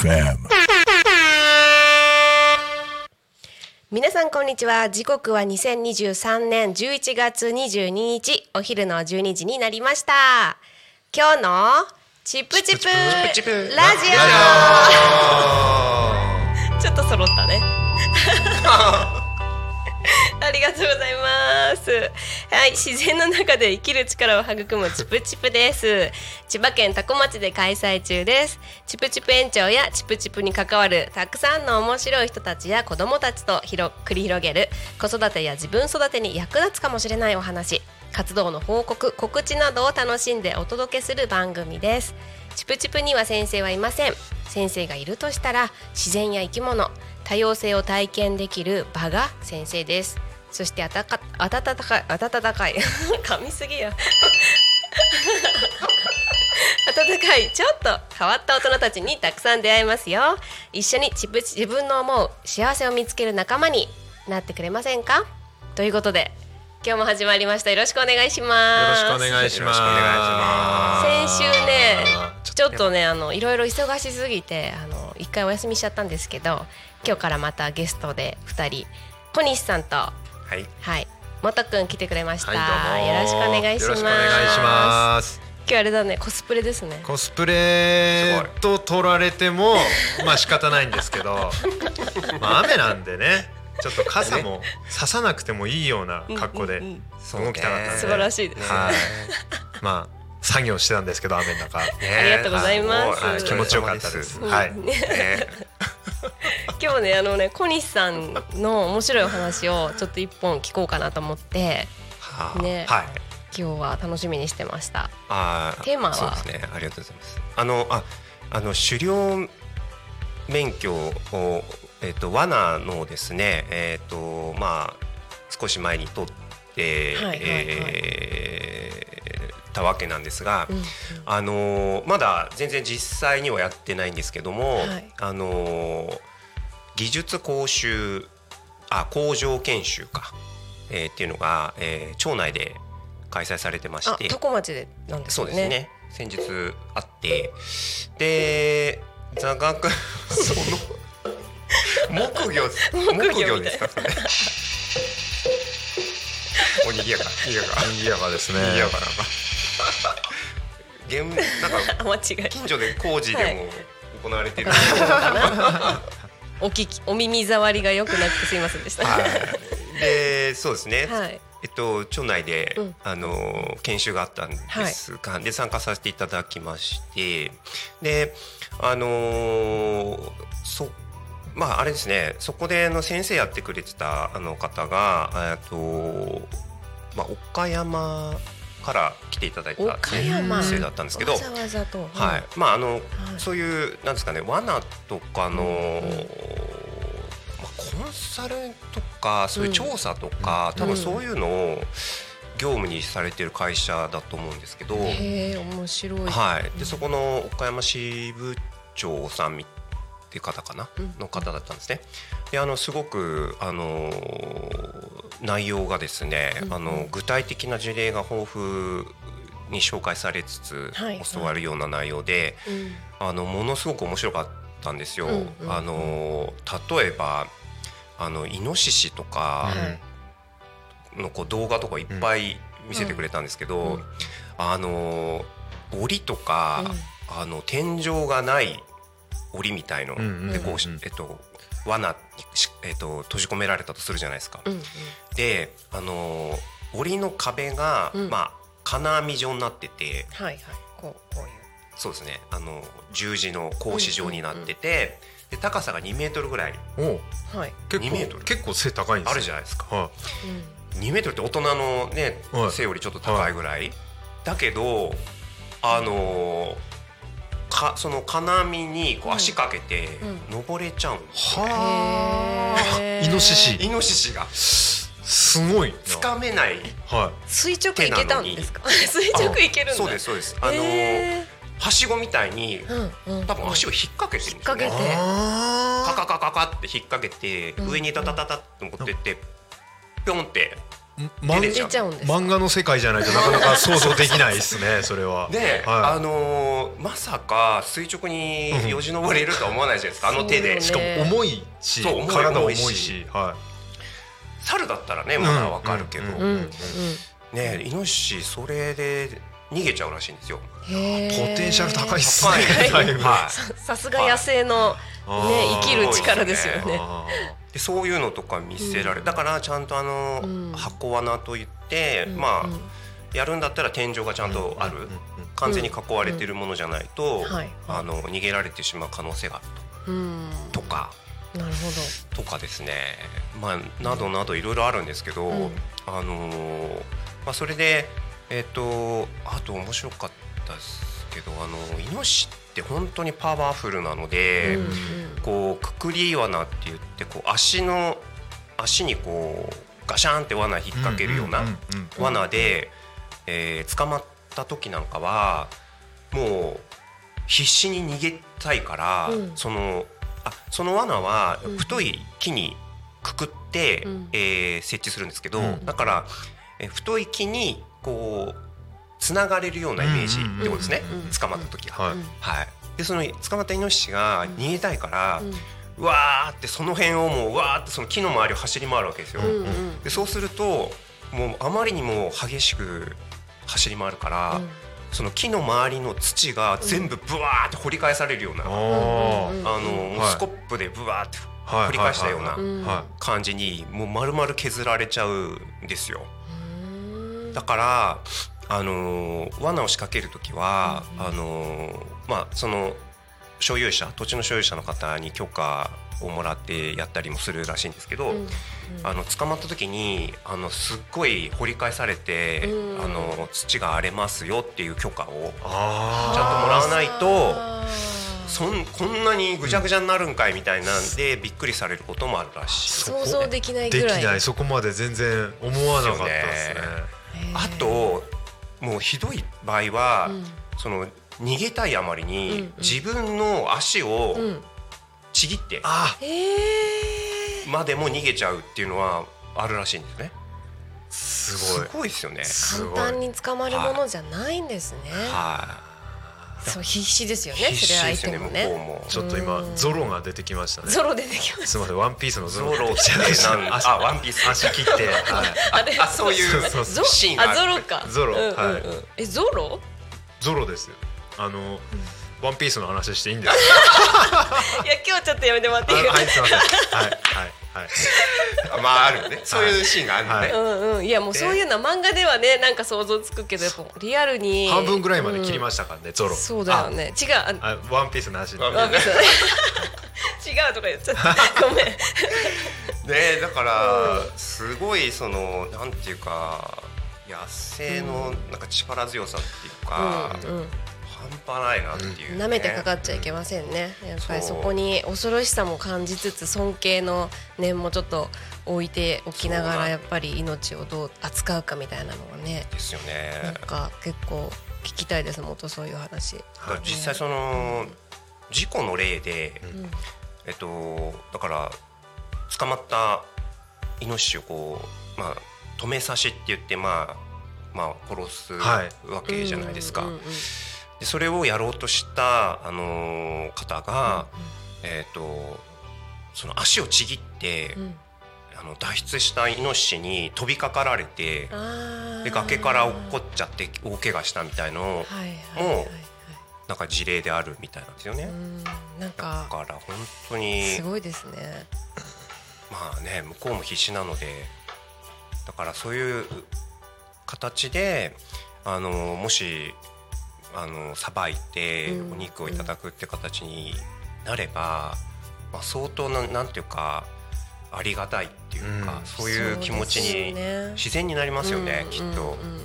FM 皆さんこんにちは。時刻は2023年11月22日。お昼の12時になりました。今日のチップチップラジオ。ちょっと揃ったね ありがとうございます。はい自然の中で生きる力を育むチプチプです。千葉県多古町で開催中です。チプチプ園長やチプチプに関わるたくさんの面白い人たちや子どもたちと広繰り広げる子育てや自分育てに役立つかもしれないお話活動の報告告知などを楽しんでお届けする番組です。チプチプには先生はいません。先生がいるとしたら自然や生き物多様性を体験できる場が先生です。そしてあたか暖かい暖かい。噛みすぎや。暖かい。ちょっと変わった大人たちにたくさん出会えますよ。一緒に自分自分の思う幸せを見つける仲間になってくれませんか？ということで今日も始まりました。よろしくお願いします。よろしくお願いします。よろしくお願いします。先週ねちょっとねあのいろいろ忙しすぎてあの一回お休みしちゃったんですけど今日からまたゲストで二人小西さんとはい。はい。元くん来てくれました、はいどうも。よろしくお願いします。よろしくお願いします。今日あれだねコスプレですね。コスプレと取られてもまあ仕方ないんですけど、まあ雨なんでね、ちょっと傘もささなくてもいいような格好で動きたかったんで、素晴らしいです、はい。まあ作業してたんですけど雨の中、ありがとうございます。はい。気持ちよかったです。はい。ね。今日ねあのね小西さんの面白いお話をちょっと一本聞こうかなと思って。はあ。ね。はい。今日は楽しみにしてました。あー。テーマは？そうですね。ありがとうございます。あのああの狩猟免許をえっ、と罠のですねえっ、とまあ少し前に取って、はいはいはい。えーたわけなんですが、うんあのーまだ全然実際にはやってないんですけども、はい。あのー技術講習あ工場研修か、えーっていうのが、えー町内で開催されてましあて。多古町でなんですよね。そうですね。先日あって。で座学 その木魚木魚ですか？おにぎやか。にぎやか。賑やかですね。にぎやかなんか現なんか あ間違い近所で工事でも行われてる、お聞きお耳障りが良くなくてすいませんでした。はい、でそうですね、はい。えっと町内で、うん。あの研修があったんですが、で参加させていただきまして。であのーそまああれですねそこでの先生やってくれてたあの方がえっとまあ岡山から来ていただいた先生だったんですけど。はい、まああの、はい。そういうなんですかね罠とかの、うんまあ、コンサルとかそういう調査とか、多分そういうのを業務にされてる会社だと思うんですけど、へえ面白い。はい、でそこの岡山支部長さんみっていう方かな、うん。の方だったんですね。であのすごくあの内容がですね、うんあの具体的な事例が豊富に紹介されつつ、はい。教わるような内容で、うん。あのものすごく面白かったんですよ。あの例えばあのイノシシとかはい。のこう動画とかいっぱい見せてくれたんですけど、うん。あの檻とか、あの天井がない檻みたいの。うんうんでこうえっと罠にし、えっと、閉じ込められたとするじゃないですか。うんうん。であの檻の壁が、うん。まあ金網状になってて。はいはい。こうこういう。そうですね。あの十字の格子状になってて、で高さが2メートルぐらい。おう。はい。結2メートル。構結構背高いんですあるじゃないですか。は2メートルって大人のね、はい。背よりちょっと高いぐらい、だけどあのかその金網にこう足かけてう登れちゃうんですよね、はイノシシ。イノシシが。すごいな。つかめないは垂直いけたんですか？垂直いけるんだ。そうですそうです。あのへはしごみたいにーうんうん。多分足を引っ掛けてるんですよね。引っ掛けて。カカカカカって引っ掛けてうん。上にタタタタって持ってってぴょんってま出ちゃうんですか漫画の世界じゃないとなかなか想像できないですねそれは。で、はい。あのーまさか垂直によじ登れるとは思わないじゃないですかあの手で、ね。しかも重いし体重い重いし。し。は猿だったらねまだわかるけど、うん。うん。うん。ねイノシシそれで逃げちゃうらしいんですよ。ポテンシャル高いっすね。高い。だいぶ。はい。ささすが野生のあーね生きる力ですよね。あでそういうのとか見せられ、だからちゃんとあの、うん。箱罠といって、うんまあ、うん。やるんだったら天井がちゃんとある、ーうんうん。完全に囲われてるものじゃないと、はいあの逃げられてしまう可能性があるうん。ととか。なるほとかですね、まあ、などなどいろいろあるんですけど、うん。あのーまあ、それで、えっとあと面白かったですけどあのイノシシって本当にパワフルなので。ど。うんこうくくり罠って言ってこう足の足にこうガシャンって罠引っ掛けるようなうんうん罠で、えー捕まった時なんかはもう必死に逃げたいから、うんそのあその罠はうん太い木にくくって、うんえー設置するんですけど、うんだから、えー太い木にこうつながれるようなイメージってことですね、捕まった時は。はい。はい、でその捕まったイノシシが逃げたいから、うわーってその辺をもううわーってその木の周りを走り回るわけですよ。うんうんでそうするともうあまりにも激しく走り回るから、うん。その木の周りの土が全部ブワーって掘り返されるような、あうんーあのスコップでブワーってはい。掘り返したような感じにもう丸々削られちゃうんですよ。うんだからあのー罠を仕掛ける時は、うん。あのーまあその所有者土地の所有者の方に許可をもらってやったりもするらしいんですけど、うん。あの捕まった時にあのすっごい掘り返されて、うん。あの土が荒れますよっていう許可をあちゃんともらわないとそんこんなにぐちゃぐちゃになるんかいみたいなんでびっくりされることもあるらしい。想像できないでぐらい。きない。そこまで全然思わなかったですね。へー。あともうひどい場合は、うん。その逃げたいあまりに、うんうん。自分の足をうん。ちぎってあへえまでも逃げちゃうっていうのはあるらしいんですね。すごい。すごいですよね。簡単に捕まるものじゃないんですね。はそう必死ですよい。ね必それ死ですよね相手もね。向こうも。ちょっと今うん。ゾロが出てきましたね。ゾロ出てきましすみませんワンピースのゾロ。ゾロってちゃなん足あワンピース。足切って。あれあそういうそうそうゾシーンが。あゾロか。ゾロはい。えゾロ？ゾロですよ。あのワンピースの話していいんですか？いや今日ちょっとやめてもらっていい？あはいすみません。はいはいはい。まああるよね。そういうシーンがあるよね。はい。うんうん。いやもうそういうのは漫画ではねなんか想像つくけどやっぱリアルに。半分ぐらいまで切りしましたからねゾロ。そうだよね。違うああワンピースなしでワンワンピース。違うとか言っちゃった。ごめん。ねだからすごいそのなんていうか野生のなんか力強さっていうか、うんうん半端ないなっていう、ね。舐めてかかっちゃいけませんねやっぱりそこに恐ろしさも感じつつ尊敬の念もちょっと置いておきながらやっぱり命をどう扱うかみたいなのはねですよね。なんか結構聞きたいですもっとそういう話。実際その事故の例で、うんえっとだから捕まったイノシシをこうまあ止め刺しって言ってまあまあ殺すはいわけじゃないですか。うんうんうんでそれをやろうとしたあのー方が、えっとその足をちぎって、うん。あの脱出したイノシシに飛びかかられてで崖から落っこっちゃって大怪我したみたいのはいはいはいはい。なんか事例であるみたいなんですよね。うん。なんだかから本当にすごいですね。まあね向こうも必死なのでだからそういう形であのもしあのさばいてうん。お肉をいただくって形になれば、まあ、相当ななんていうかありがたいっていうか、うん。そういう気持ちに自然になりますよね、うんきっと。うんうん。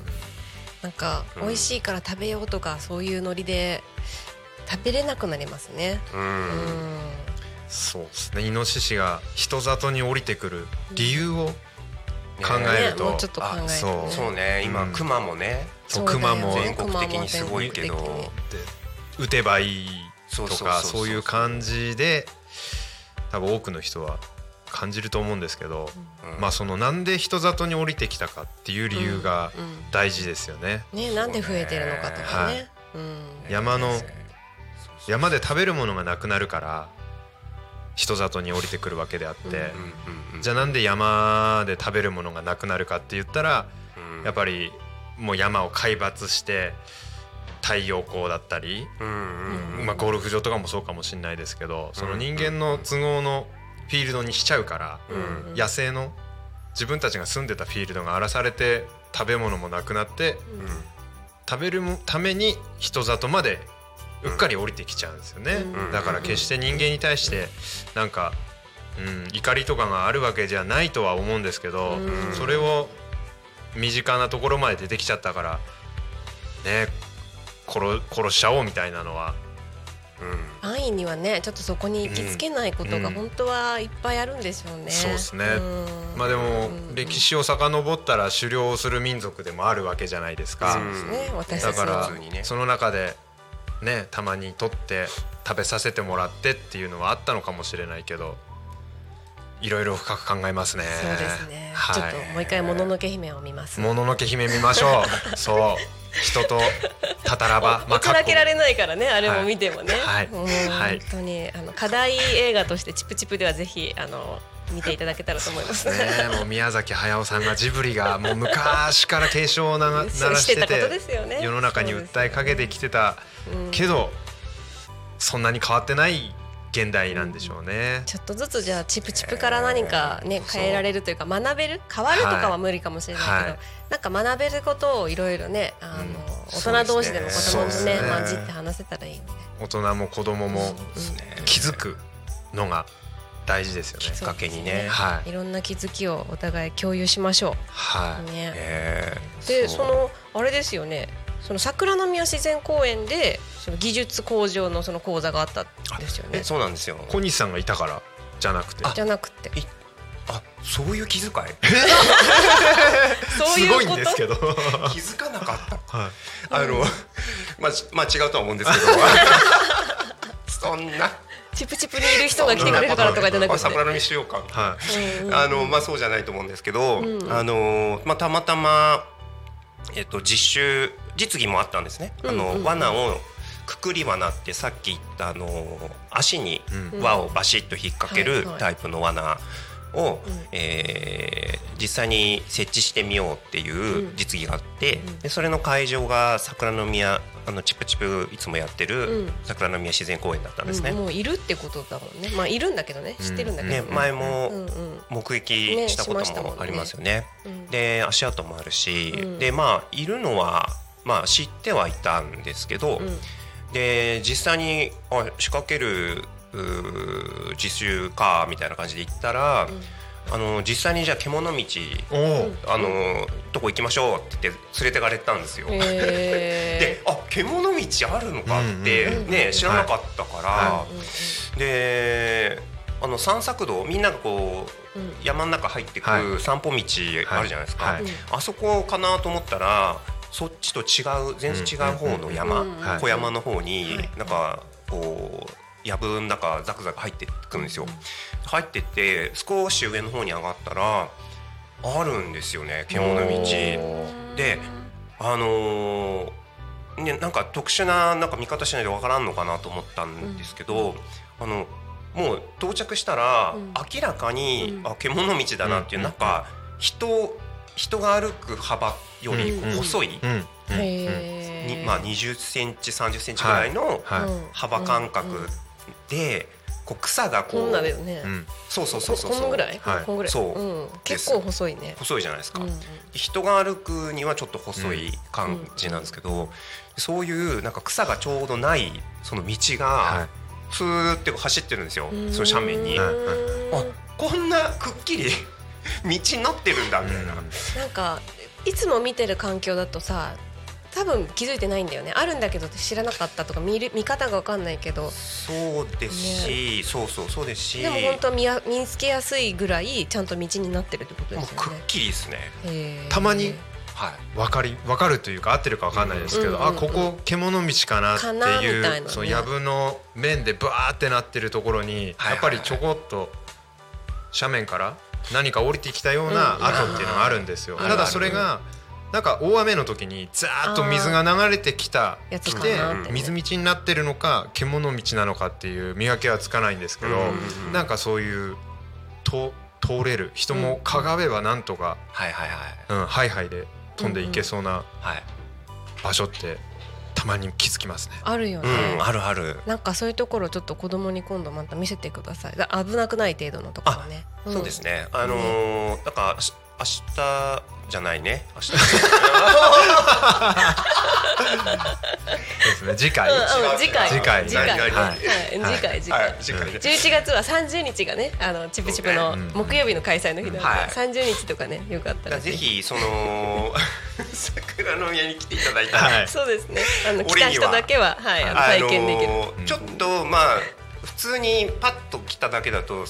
なんかうん。美味しいから食べようとかそういうノリで食べれなくなりますね。うん。うん。そうですね。イノシシが人里に降りてくる理由を考えると、ねそう。そうね。今、うん。クマもね。そうクマも全国的に。すごいけど。熊も全国的に。で撃てばいいとかそういう感じで多分多くの人は感じると思うんですけど、うん。まあそのなんで人里に降りてきたかっていう理由がうん大事ですよね。ねなんで増えてるのかとかね。うん。山の山で食べるものがなくなるから人里に降りてくるわけであって、じゃあなんで山で食べるものがなくなるかって言ったらうん。やっぱりもう山を海抜して太陽光だったり、まあ、ゴルフ場とかもそうかもしれないですけどその人間の都合のフィールドにしちゃうから野生の自分たちが住んでたフィールドが荒らされて食べ物もなくなって食べるために人里までうっかり降りてきちゃうんですよね、うん。だから決して人間に対してなんか、うん、怒りとかがあるわけじゃないとは思うんですけど、うん。それを身近なところまで出てきちゃったからね殺殺しちゃおうみたいなのはうん。安易にはねちょっとそこに行きつけないことがうん。本当はいっぱいあるんでしょうね。そうですね。うん。まあでもうん。歴史を遡ったら狩猟をする民族でもあるわけじゃないですか。そうでだからその中でねたまに取って食べさせてもらってっていうのはあったのかもしれないけどいろいろ深く考えますね。そうですね、はい、ちょっともう一回もののけ姫を見ます。もののけ姫見ましょう。そう人とたたらばおちゃらけられないからねあれも見てもね、はいはい本当にあの課題映画としてチプチプではぜひあの見ていただけたらと思います。こねもう宮崎駿さんがジブリがもう昔から警鐘を鳴らして してたことでてすよね。世の中に訴えかけてきてたうんけどそんなに変わってない現代なんでしょうね。ちょっとずつじゃあチプチプから何かね変えられるというか学べる変わるとかは無理かもしれないけど、はい。なんか学べることをいろいろねあの、うん。大人同士でも子供とねね。混じって話せたらいい。大人も子供も気づくのが大事ですよね。きっかけにね。はい。いろんな気づきをお互い共有しましょはい。うね。えーでそのあれですよねその桜の宮自然公園でその技術向上のその講座があったんですよねえ。そうなんですよ小西さんがいたからじゃなくて。じゃなくてあそういう気遣い？そうすごいいうこと？んですけど。気づかなかった はい。あの、まあちまあ違うとは思うんですけどそんなチプチプにいる人が来てくれるからとかじゃなくて。まあ桜の実使用感はい。うんうんあのまあそうじゃないと思うんですけど、うんあのまあたまたまえっと実習実技もあったんですね。あの、罠をくくり罠ってさっき言ったあの足にうん。輪をバシッと引っ掛けるタイプの罠を、うん。えー実際に設置してみようっていううん。実技があって、うん。でそれの会場が桜の宮あのチプチプいつもやってうるん。桜の宮自然公園だったんですね。うん。もういるってことだもんね。まあいるんだけどね、知ってるんだけど。ね前も目撃したこともありますよね。うんで足跡もあるし、うん。でまあいるのはまあ知ってはいたんですけど、うん。で実際にあ仕掛けるうー実習かみたいな感じで行ったら、あの実際にじゃあ獣道。あの、どこ行きましょうって言って連れてかれたんですよ。へ であ獣道あるのかってうんうんね知らなかったから、はであの散策道みんながこううん。山の中入ってくは散歩道あるじゃないですか、はい。うんあそこかなと思ったらそっちと違う全然違う方の山、小山の方にはい。なんかこう藪の中ザクザク入ってくるんですよ。入ってって少し上の方に上がったらあるんですよね獣道。であのーね、なんか特殊ななんか見方しないとわからんのかなと思ったんですけど、あのもう到着したら、うん。明らかに、うん。あ獣道だなっていう、うん。なんか人人が歩く幅よりうん。細い、うん。うん。へー。にまあ、20センチ30センチぐらいの幅感覚うん。で、こう草がここうね。うん。そうそうそうそうここんぐらい、はい。こんぐらい。そう。ん。結構細いね。細いじゃないですか。うんうん。人が歩くにはちょっと細い感じなんですけど、そういうなんか草がちょうどないその道はがスーって走ってるんですよ、その斜面に、はい。あこんなくっきり道 になってるんだみたいな、なんかいつも見てる環境だとさ多分気づいてないんだよね。あるんだけど知らなかったとか見る見方が分かんないけど。そうですし、そうそうそうですし。でも本当見や見つけやすいぐらいちゃんと道になってるってことでもうくっすよね。きりですね。たまにはい。わかりわかるというか合ってるかわかんないですけど、うんうんうんあここ獣道かなっていいうなね。その藪の面でバーってなってるところに、はい。やっぱりちょこっと斜面から何か降りてきたような跡っていうのがあるんですよ、うん。ただそれがなんか大雨の時にザーッと水が流れてきたやつ来て。水道になってるのか獣道なのかっていう見分けはつかないんですけど、うんなんかそういうと通れる。人もかがめばなんとか、はいはいはい。うん、ハイハイで飛んでいけそうなはい。場所ってたまに気づきますね。あるよね、うんあるある。なんかそういうところちょっと子供に今度また見せてください。だ危なくない程度のところね。そうですね。あのーだからし明日じゃないね？明日。そうですね。次回、うんうん次回。次回。次回。はい。はい。次回次回。はい。次回。ね11月は30日がねあのチップチップのうん。木曜日の開催の日なので、はい。30日とかねよかったらぜひその桜の宮に来ていただいた。ら、はい。そうですね。あの来た人だけははいあのあ体験できる、のーちょっとまあ普通にパッと来ただけだと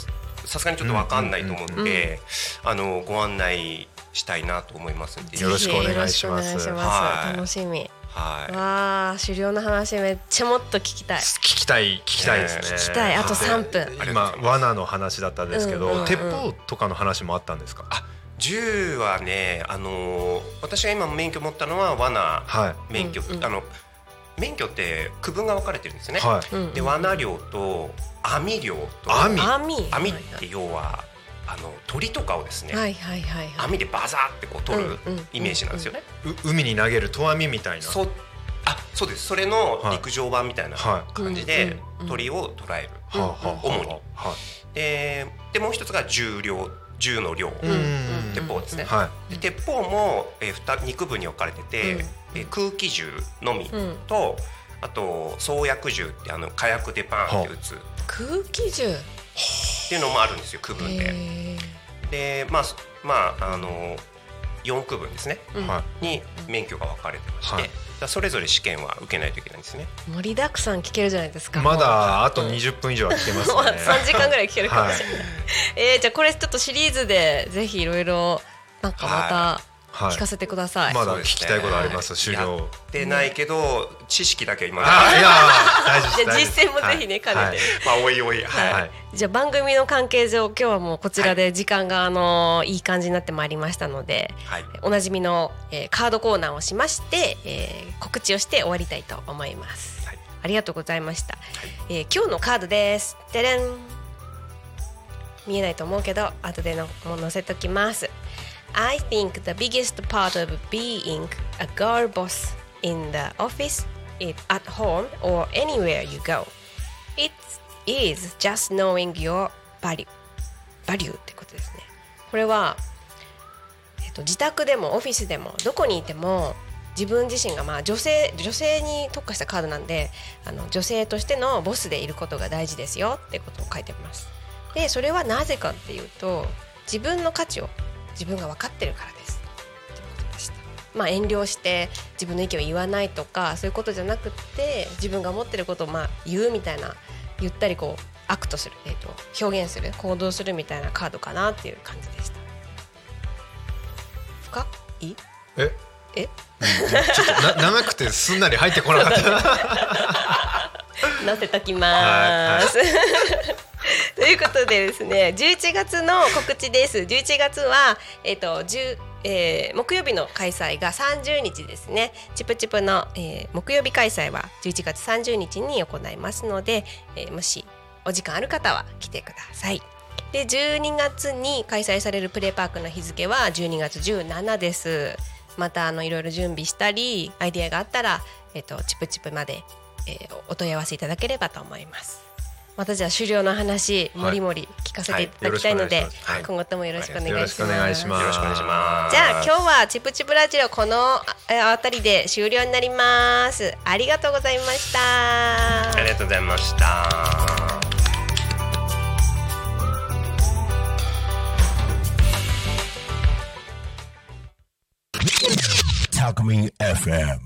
さすがにちょっとわかんないと思うので、あのご案内したいなと思いますんで。よろしくお願いします。はい。楽しみ。はい。わあ狩猟の話めっちゃもっと聞きたい。聞きたい聞きたいですね。聞聞きたい。あと3分。今罠の話だったんですけど、うんうんうん。鉄砲とかの話もあったんですか？あ銃はねあのー私が今免許持ったのは罠はい。免許、うんうん。あの免許って区分が分かれてるんですね。はい。うんで罠猟と網漁と網。網。網って要はあの鳥とかをですね、はいはいはいはい。網でバザーってこう取るうんうんイメージなんですよね。う海に投げる投網みたいな。そあそうです。それのはい。陸上版みたいなはい。感じでうんうん鳥を捉える。はあはあはあ主に。はい。ででもう一つが銃猟銃の猟、うん。うん。鉄砲ですね。はい。で鉄砲も、えー、二二区分に分かれてて、うん。えー空気銃のみ。うん。と、あと装薬銃ってあの火薬でパーンって撃つ。っ空気銃？ていうのもあるんですよ区分で。へでまあそまああの4区分ですね。ーうん。はに免許が分かれてまして、はいそれぞれ試験は受けないといけないんですね。盛りだくさん聞けるじゃないですか。まだあとうん20分以上は聞けますね。3時間ぐらい聞けるかもしれない、えー、じゃあこれちょっとシリーズでぜひいろいろなんかまたはい聞かせてください、まだ聞きたいことあります。終了。やってないけど、知識だけは今。あいや大事ですじゃあ大事です。実践もぜひね兼ねて。まあおいおいはい、はい。はい。じゃあ番組の関係上今日はもうこちらで時間があのいい感じになってまいりましたのではい。おなじみの、えーカードコーナーをしまして、えー告知をして終わりたいと思います、はい。ありがとうございました、えー今日のカードです。でれん。見えないと思うけど後でのもう載せときます I think the biggest part of being a girl boss in the office is at home or anywhere you go It is just knowing your value value ってことですね。これは、えっと、自宅でもオフィスでもどこにいても自分自身がまあ女性女性に特化したカードなんであの女性としてのボスでいることが大事ですよってことを書いてます。でそれはなぜかっていうと自分の価値を自分が分かってるからです。ってことでした。まあ遠慮して自分の意見を言わないとかそういうことじゃなくって自分が思ってることをまあ言うみたいな言ったりこう act する、えー、と表現する行動するみたいなカードかなっていう感じでした。深いえ？え？ちょっとな長くてすんなり入ってこなかった。なせときます。ということでですね11月の告知です11月は、えっと10えー木曜日の開催が30日ですねチプチプの、えー木曜日開催は11月30日に行いますので、えーもしお時間ある方は来てください。で12月に開催されるプレーパークの日付は12月17です。またあのいろいろ準備したりアイディアがあったら、えっとチプチプまで、えーお問い合わせいただければと思います。またじゃあ終了の話もりもり聞かせていただきたいので、はいよろしくお願い今後ともよろしくお願いします。よろしくお願いします。よろしくお願いしますじゃあ今日はチプチプラジオこのえあたりで終了になります。ありがとうございました。ありがとうございました。Talk Me FM.